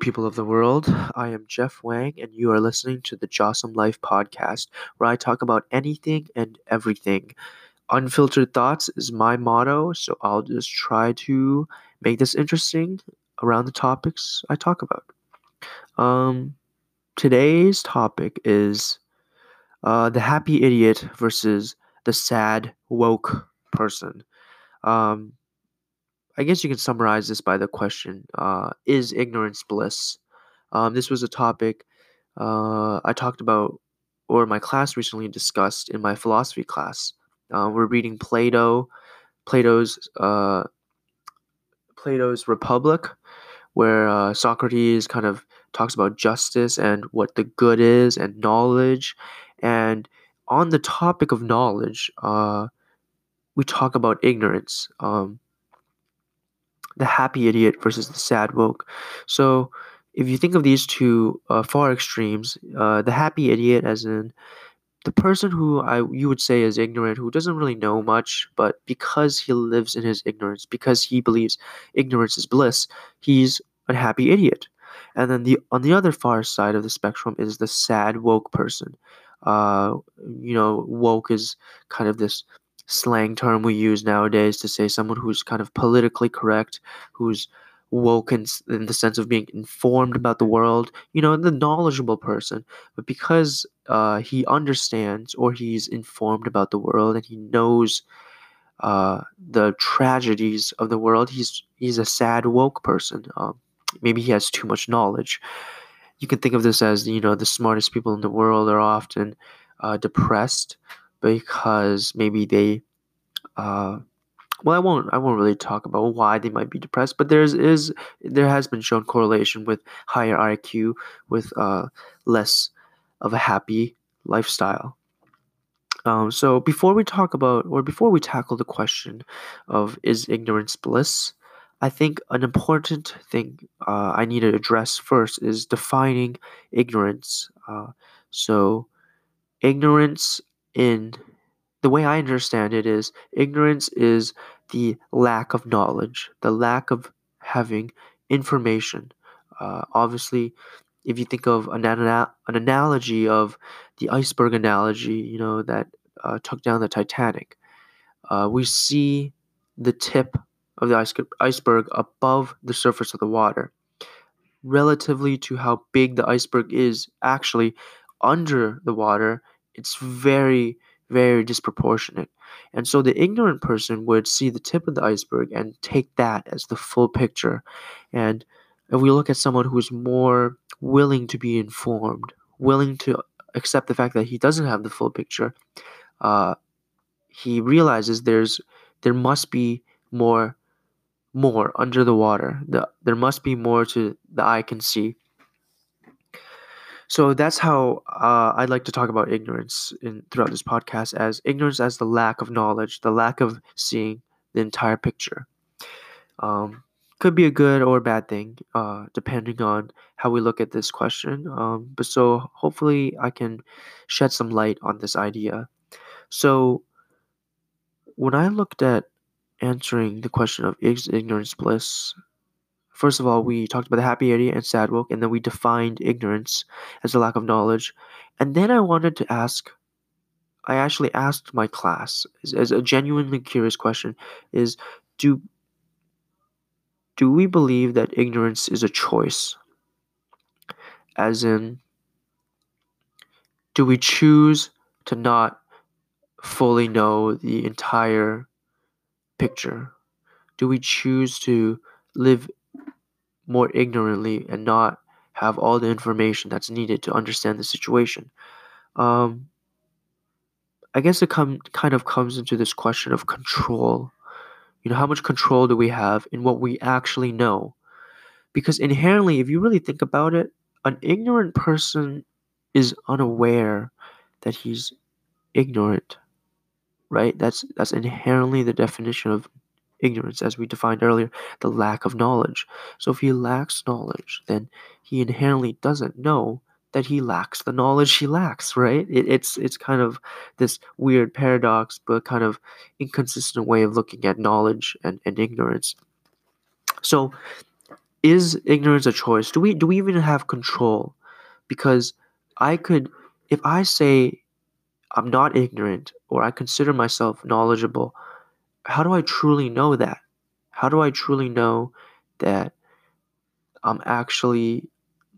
People of the world. I am Jeff Wang, and you are listening to the Jossum Life podcast, where I talk about anything and everything. Unfiltered thoughts is my motto, so I'll just try to make this interesting around the topics I talk about. Um, today's topic is uh, the happy idiot versus the sad woke person. Um, I guess you can summarize this by the question uh, Is ignorance bliss? Um, this was a topic uh, I talked about, or my class recently discussed in my philosophy class. Uh, we're reading Plato, Plato's uh, Plato's Republic, where uh, Socrates kind of talks about justice and what the good is and knowledge. And on the topic of knowledge, uh, we talk about ignorance. Um, the happy idiot versus the sad woke. So if you think of these two uh, far extremes, uh, the happy idiot, as in the person who I you would say is ignorant, who doesn't really know much, but because he lives in his ignorance, because he believes ignorance is bliss, he's a happy idiot. And then the on the other far side of the spectrum is the sad woke person. Uh, you know, woke is kind of this slang term we use nowadays to say someone who's kind of politically correct, who's woke in, in, the sense of being informed about the world, you know, the knowledgeable person. But because uh, he understands or he's informed about the world and he knows uh, the tragedies of the world, he's he's a sad woke person. Um, maybe he has too much knowledge. You can think of this as you know the smartest people in the world are often uh, depressed because maybe they uh, well, I won't. I won't really talk about why they might be depressed, but there's is there has been shown correlation with higher IQ with uh, less of a happy lifestyle. Um, so before we talk about or before we tackle the question of is ignorance bliss, I think an important thing uh, I need to address first is defining ignorance. Uh, so ignorance in the way I understand it is ignorance is the lack of knowledge, the lack of having information. Uh, obviously, if you think of an, an analogy of the iceberg analogy, you know, that uh, took down the Titanic, uh, we see the tip of the ice- iceberg above the surface of the water. Relatively to how big the iceberg is actually under the water, it's very very disproportionate. And so the ignorant person would see the tip of the iceberg and take that as the full picture. And if we look at someone who is more willing to be informed, willing to accept the fact that he doesn't have the full picture, uh, he realizes there's there must be more more under the water. The, there must be more to the eye can see. So that's how uh, I'd like to talk about ignorance in throughout this podcast as ignorance as the lack of knowledge, the lack of seeing the entire picture. Um, could be a good or a bad thing, uh, depending on how we look at this question. Um, but so hopefully I can shed some light on this idea. So when I looked at answering the question of is ignorance bliss, First of all, we talked about the happy idiot and sad woke, and then we defined ignorance as a lack of knowledge. And then I wanted to ask, I actually asked my class as, as a genuinely curious question: is do do we believe that ignorance is a choice? As in, do we choose to not fully know the entire picture? Do we choose to live more ignorantly and not have all the information that's needed to understand the situation. Um, I guess it come kind of comes into this question of control. You know, how much control do we have in what we actually know? Because inherently, if you really think about it, an ignorant person is unaware that he's ignorant. Right? That's that's inherently the definition of ignorance, as we defined earlier, the lack of knowledge. So if he lacks knowledge, then he inherently doesn't know that he lacks the knowledge he lacks, right? It, it's it's kind of this weird paradox, but kind of inconsistent way of looking at knowledge and, and ignorance. So is ignorance a choice? Do we do we even have control? Because I could if I say I'm not ignorant or I consider myself knowledgeable, how do I truly know that? How do I truly know that I'm actually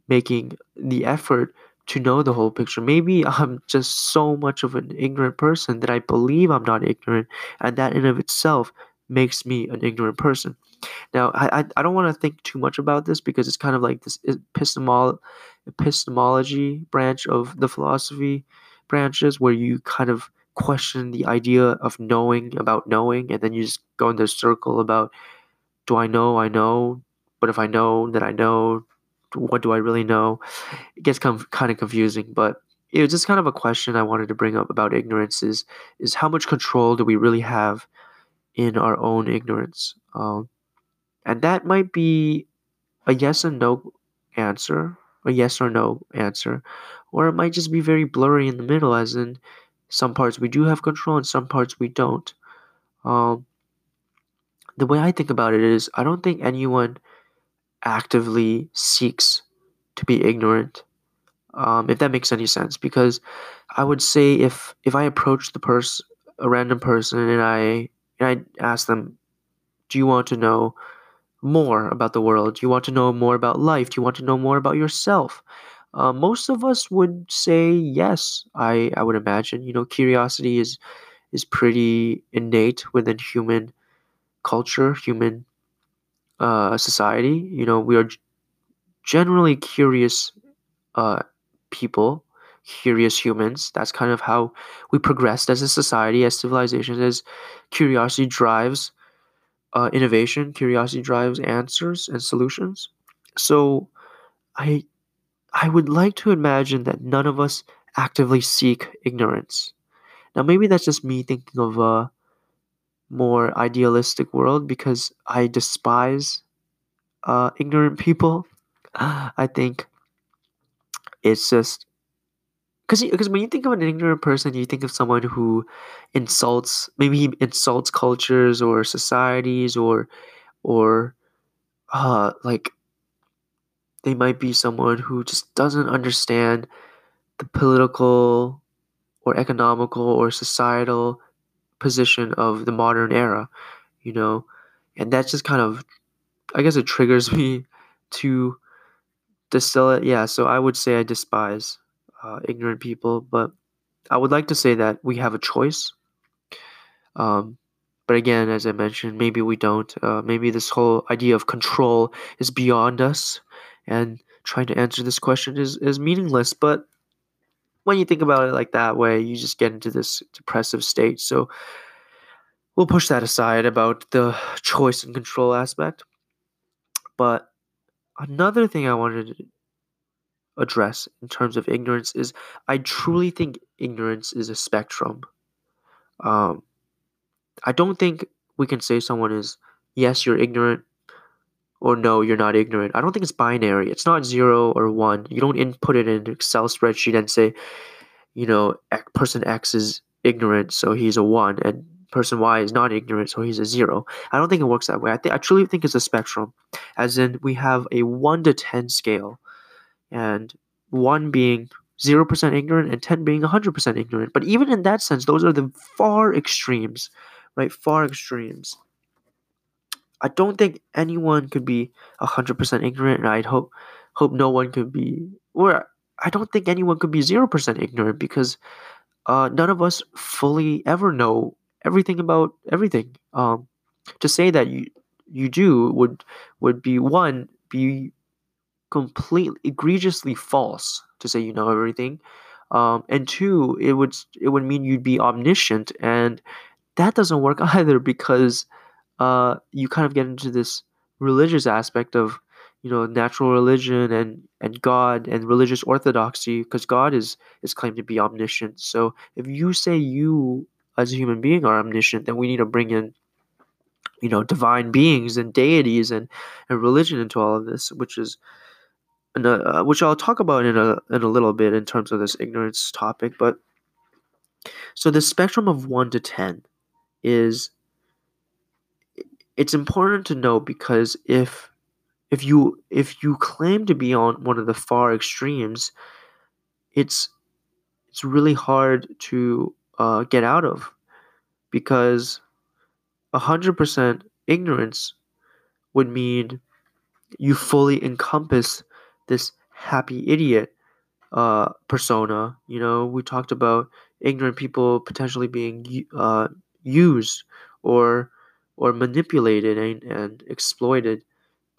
making the effort to know the whole picture? Maybe I'm just so much of an ignorant person that I believe I'm not ignorant, and that in of itself makes me an ignorant person. Now, I, I, don't want to think too much about this because it's kind of like this epistemol- epistemology branch of the philosophy branches where you kind of question the idea of knowing about knowing and then you just go in this circle about do I know? I know. But if I know that I know. What do I really know? It gets kind of, confusing but it was just kind of a question I wanted to bring up about ignorance is is how much control do we really have in our own ignorance? Um, and that might be a yes and no answer a yes or no answer, or it might just be very blurry in the middle, as in some parts we do have control and some parts we don't. Um, the way I think about it is, I don't think anyone actively seeks to be ignorant, um, if that makes any sense. Because I would say if if I approach the person, a random person, and I and I ask them, "Do you want to know?" more about the world? Do you want to know more about life? Do you want to know more about yourself? Uh, most of us would say yes. I I would imagine. You know, curiosity is is pretty innate within human culture, human uh, society. You know, we are generally curious uh, people, curious humans. That's kind of how we progressed as a society, as civilizations, as curiosity drives uh, innovation, curiosity drives answers and solutions. So I I would like to imagine that none of us actively seek ignorance. Now maybe that's just me thinking of a more idealistic world because I despise uh, ignorant people. I think it's just because because when you think of an ignorant person, you think of someone who insults maybe he insults cultures or societies or or uh like they might be someone who just doesn't understand the political or economical or societal position of the modern era, you know, and that's just kind of I guess it triggers me to distill it. Yeah, so I would say I despise uh, ignorant people, but I would like to say that we have a choice. Um, but again, as I mentioned, maybe we don't. Uh, maybe this whole idea of control is beyond us, and trying to answer this question is, is meaningless. But when you think about it like that way, you just get into this depressive state. So we'll push that aside about the choice and control aspect. But another thing I wanted to address in terms of ignorance is I truly think ignorance is a spectrum. Um, I don't think we can say someone is yes, you're ignorant, or no, you're not ignorant. I don't think it's binary. It's not zero or one. You don't input it in an Excel spreadsheet and say, you know, person X is ignorant, so he's a one, and person Y is not ignorant, so he's a zero. I don't think it works that way. I think I truly think it's a spectrum, as in we have a one to ten scale and 1 being 0% ignorant and 10 being 100% ignorant. But even in that sense, those are the far extremes, right? Far extremes. I don't think anyone could be 100% ignorant, and I'd hope hope no one could be, or I don't think anyone could be 0% ignorant because uh, none of us fully ever know everything about everything. Um, to say that you you do would would be one be completely egregiously false to say you know everything. Um, and two, it would it would mean you'd be omniscient, and that doesn't work either because uh, you kind of get into this religious aspect of you know natural religion and and God and religious orthodoxy because God is is claimed to be omniscient. So if you say you as a human being are omniscient, then we need to bring in you know divine beings and deities and and religion into all of this, which is uh, which I'll talk about in a in a little bit in terms of this ignorance topic. But so the spectrum of one to ten is it's important to know because if if you if you claim to be on one of the far extremes, it's it's really hard to uh, get out of because hundred percent ignorance would mean you fully encompass this happy idiot uh, persona. You know, we talked about ignorant people potentially being uh, used or or manipulated and, and exploited,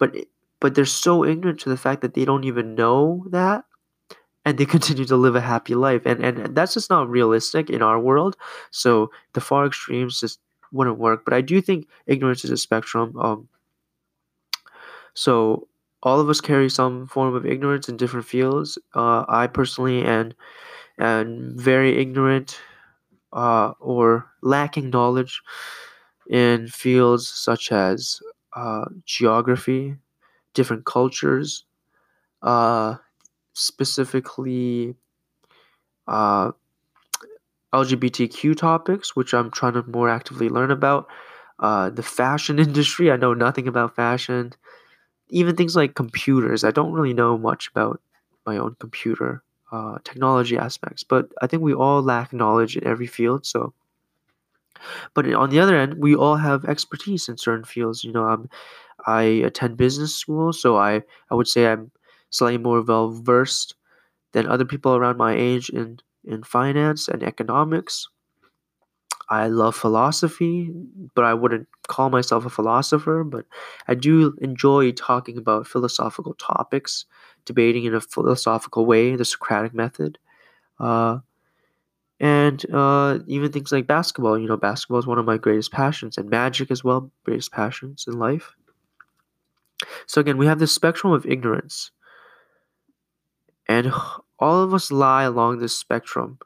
but but they're so ignorant to the fact that they don't even know that and they continue to live a happy life and and that's just not realistic in our world. So the far extremes just wouldn't work but i do think ignorance is a spectrum um so all of us carry some form of ignorance in different fields uh i personally and and very ignorant uh or lacking knowledge in fields such as uh, geography different cultures uh specifically uh, LGBTQ topics, which I'm trying to more actively learn about. Uh, the fashion industry, I know nothing about fashion. Even things like computers, I don't really know much about my own computer uh, technology aspects, but I think we all lack knowledge in every field. So, but on the other end, we all have expertise in certain fields. You know, I'm, I attend business school, so I I would say I'm slightly more well versed than other people around my age in, in finance and economics. I love philosophy, but I wouldn't call myself a philosopher, but I do enjoy talking about philosophical topics, debating in a philosophical way, the Socratic method. Uh, and uh, even things like basketball. You know, basketball is one of my greatest passions, and magic as well, greatest passions in life. So again, we have this spectrum of ignorance. And all of us lie along this spectrum,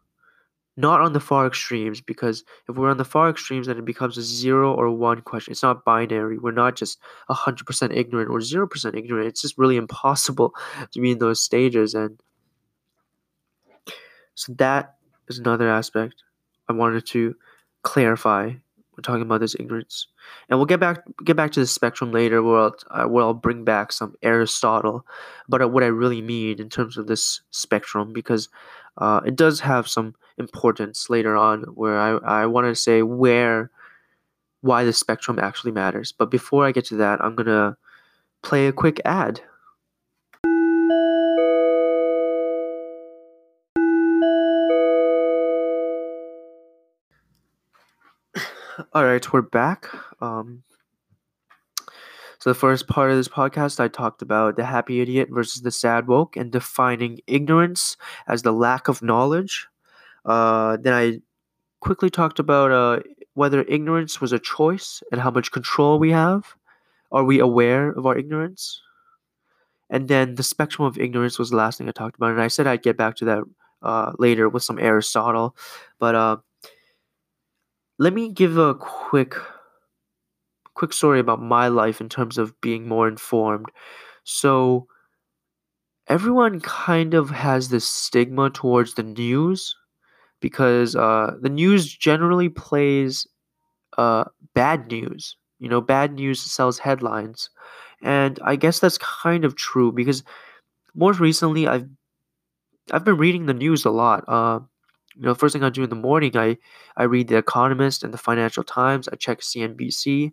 not on the far extremes, because if we're on the far extremes, then it becomes a zero or one question. It's not binary. We're not just 100% ignorant or 0% ignorant. It's just really impossible to be in those stages. And so that is another aspect I wanted to clarify when talking about this ignorance. And we'll get back get back to the spectrum later, where I'll, uh, where I'll bring back some Aristotle about what I really mean in terms of this spectrum, because uh, it does have some importance later on, where I I want to say where why the spectrum actually matters. But before I get to that, I'm gonna play a quick ad. All right, we're back. Um, so the first part of this podcast, I talked about the happy idiot versus the sad woke and defining ignorance as the lack of knowledge. Uh, then I quickly talked about uh, whether ignorance was a choice and how much control we have. Are we aware of our ignorance? And then the spectrum of ignorance was the last thing I talked about, and I said I'd get back to that uh, later with some Aristotle, but uh, let me give a quick quick story about my life in terms of being more informed. So everyone kind of has this stigma towards the news because uh, the news generally plays uh, bad news. You know, bad news sells headlines, and I guess that's kind of true because more recently I've I've been reading the news a lot. Uh, you know, first thing I do in the morning, I, I read The Economist and the Financial Times. I check CNBC.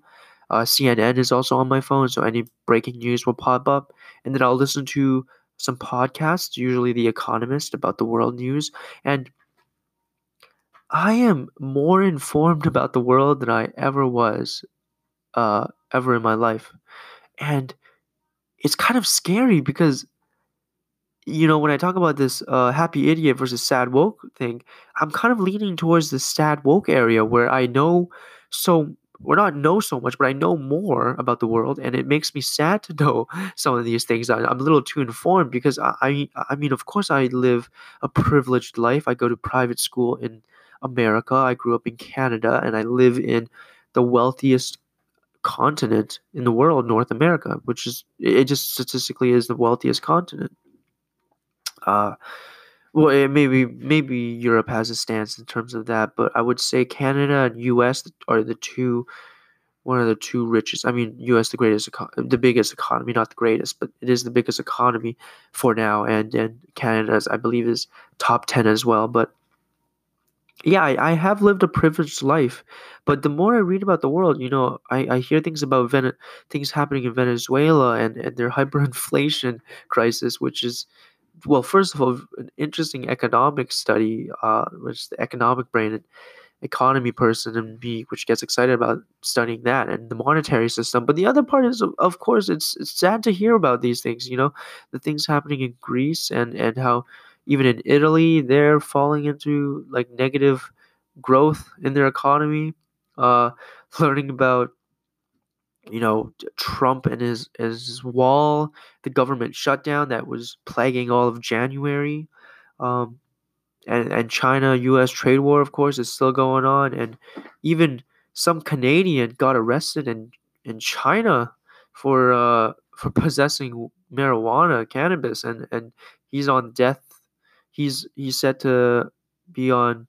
Uh, CNN is also on my phone, so any breaking news will pop up. And then I'll listen to some podcasts, usually The Economist, about the world news. And I am more informed about the world than I ever was, uh, ever in my life. And it's kind of scary because you know, when I talk about this uh, happy idiot versus sad woke thing, I'm kind of leaning towards the sad woke area where I know so, or not know so much, but I know more about the world, and it makes me sad to know some of these things. I, am a little too informed because I, I, I mean, of course, I live a privileged life. I go to private school in America. I grew up in Canada, and I live in the wealthiest continent in the world, North America, which is it just statistically is the wealthiest continent uh, well, it maybe maybe Europe has a stance in terms of that, but I would say Canada and U.S. are the two one of the two richest. I mean, U.S. the greatest, the biggest economy, not the greatest, but it is the biggest economy for now, and and Canada's I believe is top ten as well. But yeah, I, I have lived a privileged life, but the more I read about the world, you know, I, I hear things about Vene- things happening in Venezuela and, and their hyperinflation crisis, which is well, first of all, an interesting economic study, uh, which the economic brain and economy person and me, which gets excited about studying that and the monetary system. But the other part is, of- of course, it's, it's sad to hear about these things. You know, the things happening in Greece and and how even in Italy they're falling into like negative growth in their economy. Uh, learning about you know Trump and his his wall, the government shutdown that was plaguing all of January, um, and and China U.S. trade war, of course, is still going on, and even some Canadian got arrested in in China for uh, for possessing marijuana, cannabis, and and he's on death. He's he's set to be on.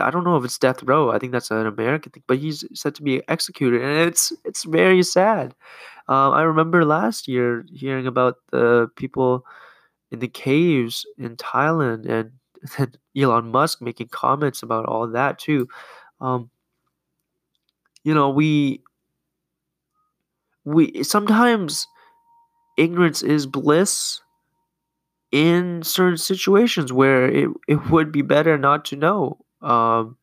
I don't know if it's death row. I think that's an American thing, but he's set to be executed, and it's it's very sad. Um, I remember last year hearing about the people in the caves in Thailand and, and Elon Musk making comments about all that too. Um, you know, we we sometimes ignorance is bliss in certain situations where it, it would be better not to know. Um,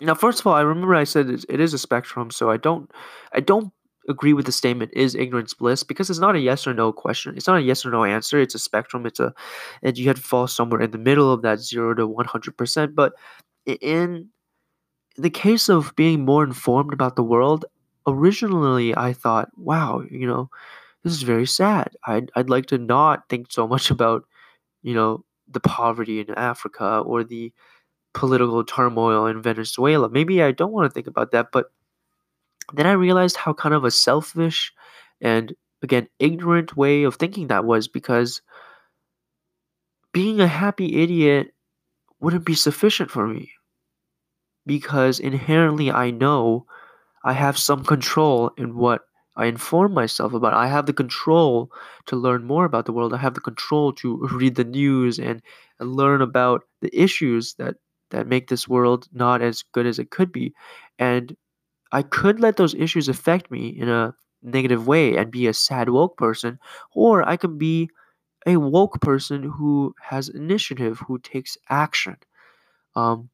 Now, first of all, I remember I said it, it is a spectrum, so I don't, I don't agree with the statement "is ignorance bliss" because it's not a yes or no question. It's not a yes or no answer. It's a spectrum. It's a, and you had to fall somewhere in the middle of that zero to one hundred percent. But in the case of being more informed about the world, originally I thought, wow, you know, this is very sad. I'd I'd like to not think so much about, you know, the poverty in Africa or the political turmoil in Venezuela. Maybe I don't want to think about that, but then I realized how kind of a selfish and again ignorant way of thinking that was because being a happy idiot wouldn't be sufficient for me because inherently I know I have some control in what I inform myself about. I have the control to learn more about the world. I have the control to read the news and, and learn about the issues that that make this world not as good as it could be. And I could let those issues affect me in a negative way and be a sad woke person, or I can be a woke person who has initiative, who takes action. Um,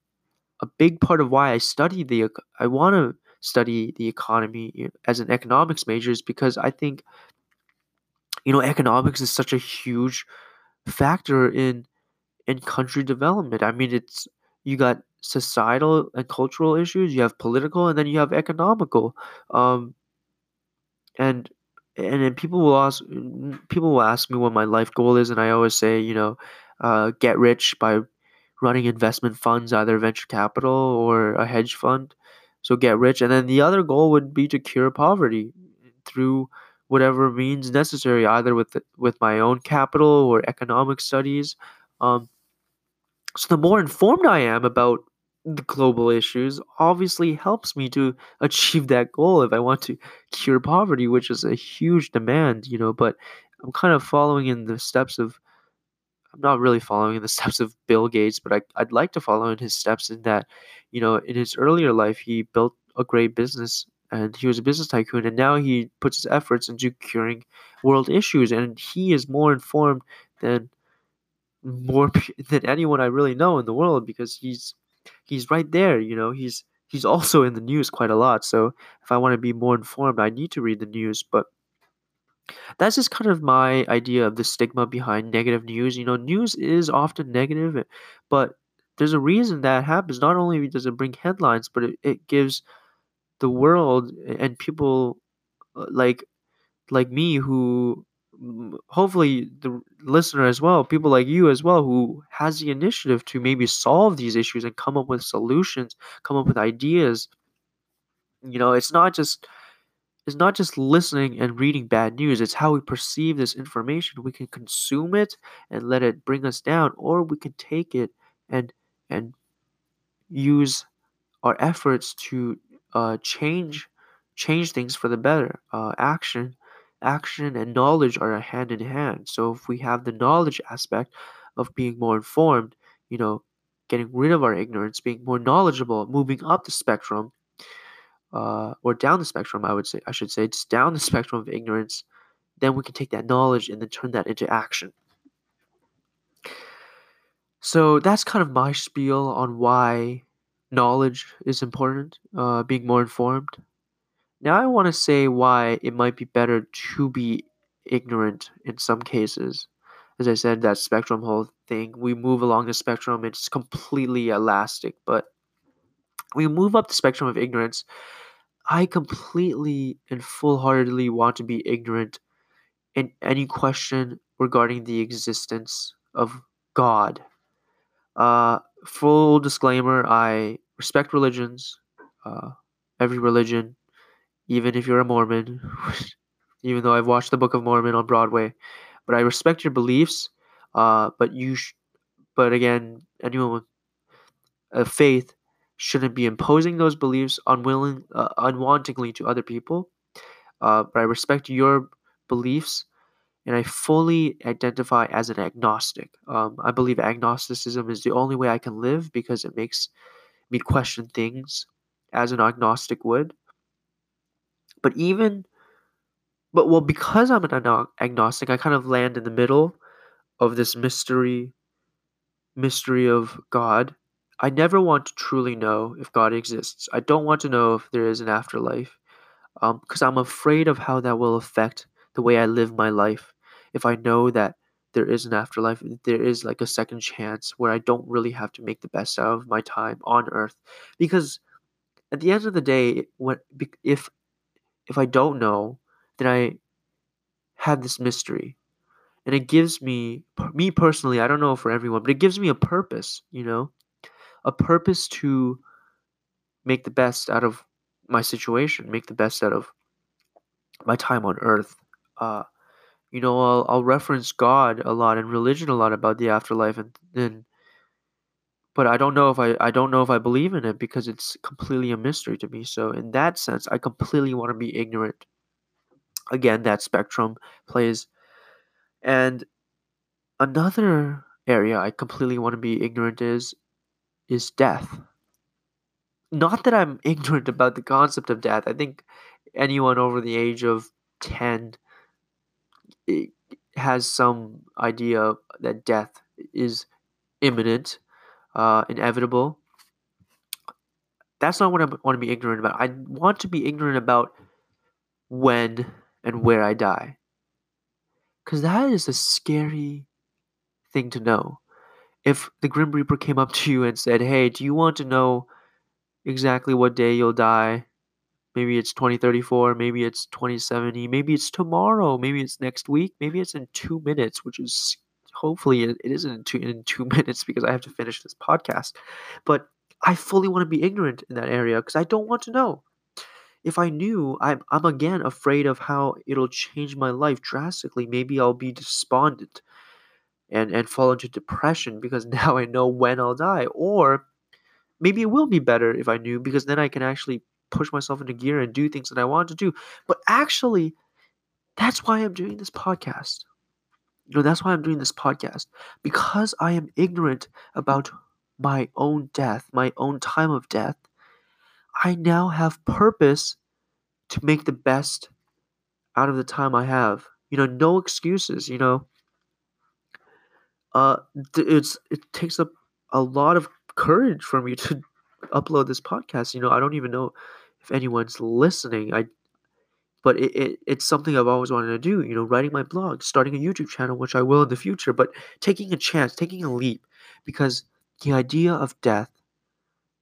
a big part of why I study the I want to study the economy as an economics major is because I think you know economics is such a huge factor in in country development. I mean, it's you got societal and cultural issues, you have political, and then you have economical. Um, and and then people will ask people will ask me what my life goal is, and I always say, you know, uh, get rich by running investment funds, either venture capital or a hedge fund. So get rich, and then the other goal would be to cure poverty through whatever means necessary, either with with my own capital or economic studies. Um, so the more informed I am about the global issues, obviously helps me to achieve that goal if I want to cure poverty, which is a huge demand, you know. But I'm kind of following in the steps of I'm not really following in the steps of Bill Gates, but I, I'd like to follow in his steps in that, you know, in his earlier life, he built a great business and he was a business tycoon, and now he puts his efforts into curing world issues, and he is more informed than more than anyone I really know in the world because he's he's right there, you know. He's he's also in the news quite a lot. So if I want to be more informed, I need to read the news. But that's just kind of my idea of the stigma behind negative news. You know, news is often negative, eh, but there's a reason that happens. Not only does it bring headlines, but it, it gives the world and people uh, like like me who hopefully the listener as well people like you as well who has the initiative to maybe solve these issues and come up with solutions come up with ideas you know it's not just it's not just listening and reading bad news it's how we perceive this information we can consume it and let it bring us down or we can take it and and use our efforts to uh, change change things for the better. Uh, action action and knowledge are hand in hand. So if we have the knowledge aspect of being more informed, you know, getting rid of our ignorance, being more knowledgeable, moving up the spectrum, uh, or down the spectrum, I would say, I should say, it's down the spectrum of ignorance, then we can take that knowledge and then turn that into action. So that's kind of my spiel on why knowledge is important, uh, being more informed. Now, I want to say why it might be better to be ignorant in some cases. As I said, that spectrum whole thing, we move along the spectrum, it's completely elastic, but we move up the spectrum of ignorance. I completely and full heartedly want to be ignorant in any question regarding the existence of God. Uh, full disclaimer I respect religions, uh, every religion, even if you're a Mormon, even though I've watched the Book of Mormon on Broadway. But I respect your beliefs. Uh, but you, sh- but again, anyone with a faith shouldn't be imposing those beliefs unwilling, uh, unwantingly to other people. Uh, but I respect your beliefs, and I fully identify as an agnostic. Um, I believe agnosticism is the only way I can live because it makes me question things as an agnostic would. But even, but well, because I'm an agnostic, I kind of land in the middle of this mystery, mystery of God. I never want to truly know if God exists. I don't want to know if there is an afterlife, because um, I'm afraid of how that will affect the way I live my life. If I know that there is an afterlife, there is like a second chance where I don't really have to make the best out of my time on Earth, because at the end of the day, when if if I don't know, then I have this mystery. And it gives me, me personally, I don't know for everyone, but it gives me a purpose, you know, a purpose to make the best out of my situation, make the best out of my time on earth. Uh, you know, I'll, I'll reference God a lot and religion a lot about the afterlife, and then, but I don't know if I, I don't know if I believe in it because it's completely a mystery to me. So in that sense, I completely want to be ignorant. Again, that spectrum plays, and another area I completely want to be ignorant is, is death. Not that I'm ignorant about the concept of death. I think anyone over the age of ten has some idea that death is imminent, uh, inevitable. That's not what I want to be ignorant about. I want to be ignorant about when and where I die. Because that is a scary thing to know. If the Grim Reaper came up to you and said, Hey, do you want to know exactly what day you'll die? Maybe it's 2034, maybe it's 2070, maybe it's tomorrow, maybe it's next week, maybe it's in two minutes, which is hopefully it, isn't in two, in two minutes because I have to finish this podcast. But I fully want to be ignorant in that area because I don't want to know. If I knew, I'm, I'm again afraid of how it'll change my life drastically. Maybe I'll be despondent and, and fall into depression because now I know when I'll die. Or maybe it will be better if I knew because then I can actually push myself into gear and do things that I want to do. But actually, that's why I'm doing this podcast. You know, that's why I'm doing this podcast because I am ignorant about my own death, my own time of death. I now have purpose to make the best out of the time I have. You know, no excuses, you know. Uh it's it takes up a lot of courage for me to upload this podcast. You know, I don't even know if anyone's listening. I but it, it, it's something I've always wanted to do, you know, writing my blog, starting a YouTube channel, which I will in the future, but taking a chance, taking a leap, because the idea of death,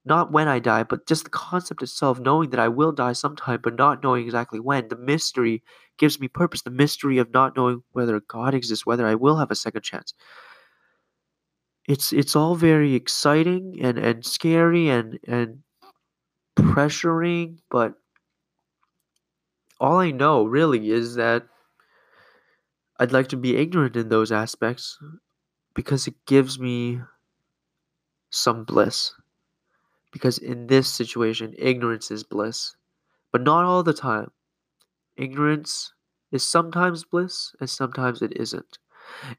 not when I die, but just the concept itself, knowing that I will die sometime, but not knowing exactly when, the mystery gives me purpose, the mystery of not knowing whether God exists, whether I will have a second chance. It's it's all very exciting and, and scary and, and pressuring, but all I know really is that I'd like to be ignorant in those aspects because it gives me some bliss. Because in this situation, ignorance is bliss, but not all the time. Ignorance is sometimes bliss, and sometimes it isn't.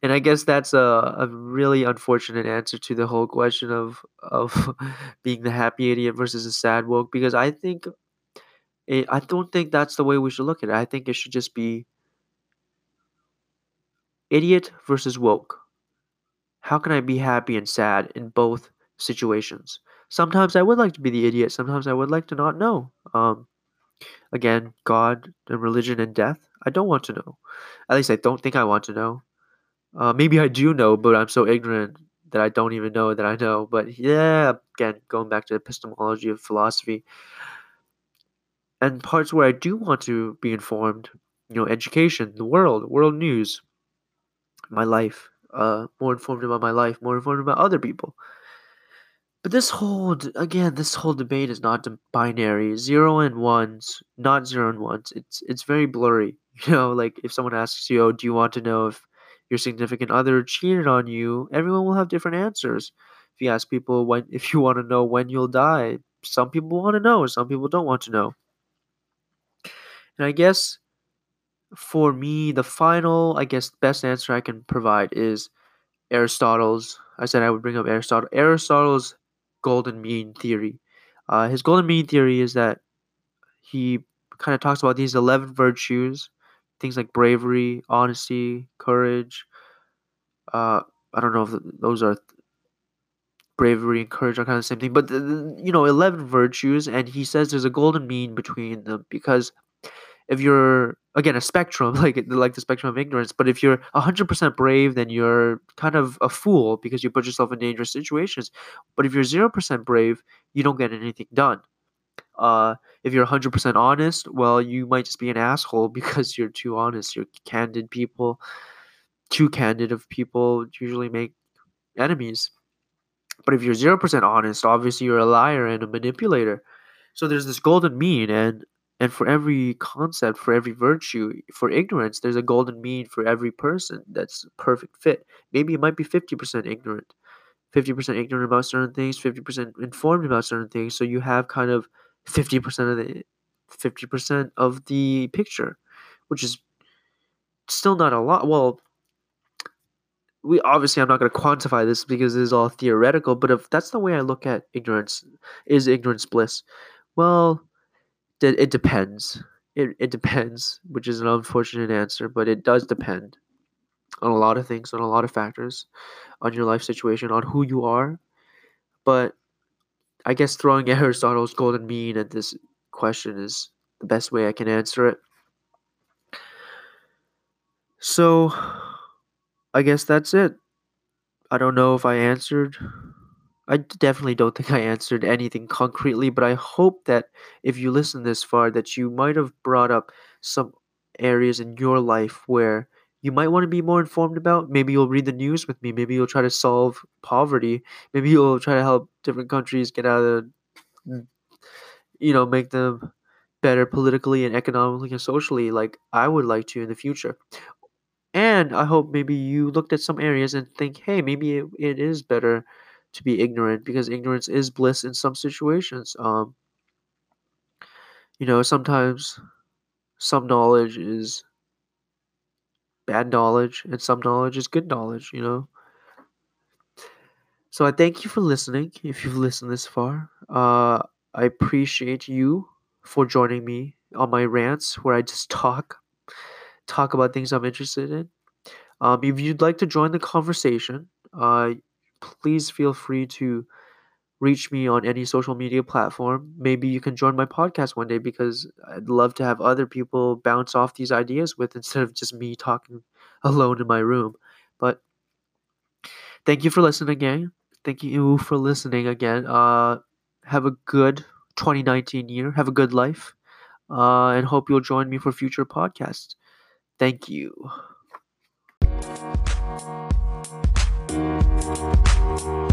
And I guess that's a, a really unfortunate answer to the whole question of of being the happy idiot versus the sad woke. Because I think it, I don't think that's the way we should look at it. I think it should just be idiot versus woke. How can I be happy and sad in both situations? Sometimes I would like to be the idiot. Sometimes I would like to not know. Um, again, God and religion and death. I don't want to know. At least I don't think I want to know. Uh, maybe I do know, but I'm so ignorant that I don't even know that I know. But yeah, again, going back to epistemology of philosophy, and parts where I do want to be informed, you know, education, the world, world news, my life, uh, more informed about my life, more informed about other people. But this whole, again, this whole debate is not binary, zero and ones, not zero and ones. It's it's very blurry. You know, like if someone asks you, "Oh, do you want to know if your significant other cheated on you?" Everyone will have different answers. If you ask people when, if you want to know when you'll die, some people want to know, some people don't want to know. And I guess for me, the final, I guess, best answer I can provide is Aristotle's. I said I would bring up Aristotle. Aristotle's golden mean theory. Uh, his golden mean theory is that he kind of talks about these 11 virtues, things like bravery, honesty, courage. Uh, I don't know if those are bravery and courage are kind of the same thing, but you know, 11 virtues, and he says there's a golden mean between them because if you're again a spectrum like like the spectrum of ignorance but if you're 100% brave then you're kind of a fool because you put yourself in dangerous situations but if you're 0% brave you don't get anything done uh, if you're 100% honest well you might just be an asshole because you're too honest you're candid people too candid of people usually make enemies but if you're 0% honest obviously you're a liar and a manipulator so there's this golden mean and and for every concept, for every virtue, for ignorance, there's a golden mean for every person that's perfect fit. Maybe it might be 50% ignorant, 50% ignorant about certain things, 50% informed about certain things. So you have kind of 50% of the 50% of the picture, which is still not a lot. Well, we obviously I'm not going to quantify this because this is all theoretical, but if that's the way I look at ignorance, is ignorance bliss? Well, it depends. It it depends, which is an unfortunate answer, but it does depend on a lot of things, on a lot of factors, on your life situation, on who you are. But I guess throwing Aristotle's golden mean at this question is the best way I can answer it. So, I guess that's it. I don't know if I answered I definitely don't think I answered anything concretely, but I hope that if you listen this far, that you might have brought up some areas in your life where you might want to be more informed about. Maybe you'll read the news with me. Maybe you'll try to solve poverty. Maybe you'll try to help different countries get out of, you know, make them better politically and economically and socially, like I would like to in the future. And I hope maybe you looked at some areas and think, hey, maybe it, it is better to be ignorant because ignorance is bliss in some situations. Um, you know, sometimes some knowledge is bad knowledge and some knowledge is good knowledge, you know. So I thank you for listening if you've listened this far. Uh, I appreciate you for joining me on my rants where I just talk talk about things I'm interested in. Um, if you'd like to join the conversation, uh, please feel free to reach me on any social media platform. Maybe you can join my podcast one day because I'd love to have other people bounce off these ideas with instead of just me talking alone in my room. But thank you for listening again. Thank you for listening again. Uh, have a good 2019 year. Have a good life. Uh, and hope you'll join me for future podcasts. Thank you. Thank you.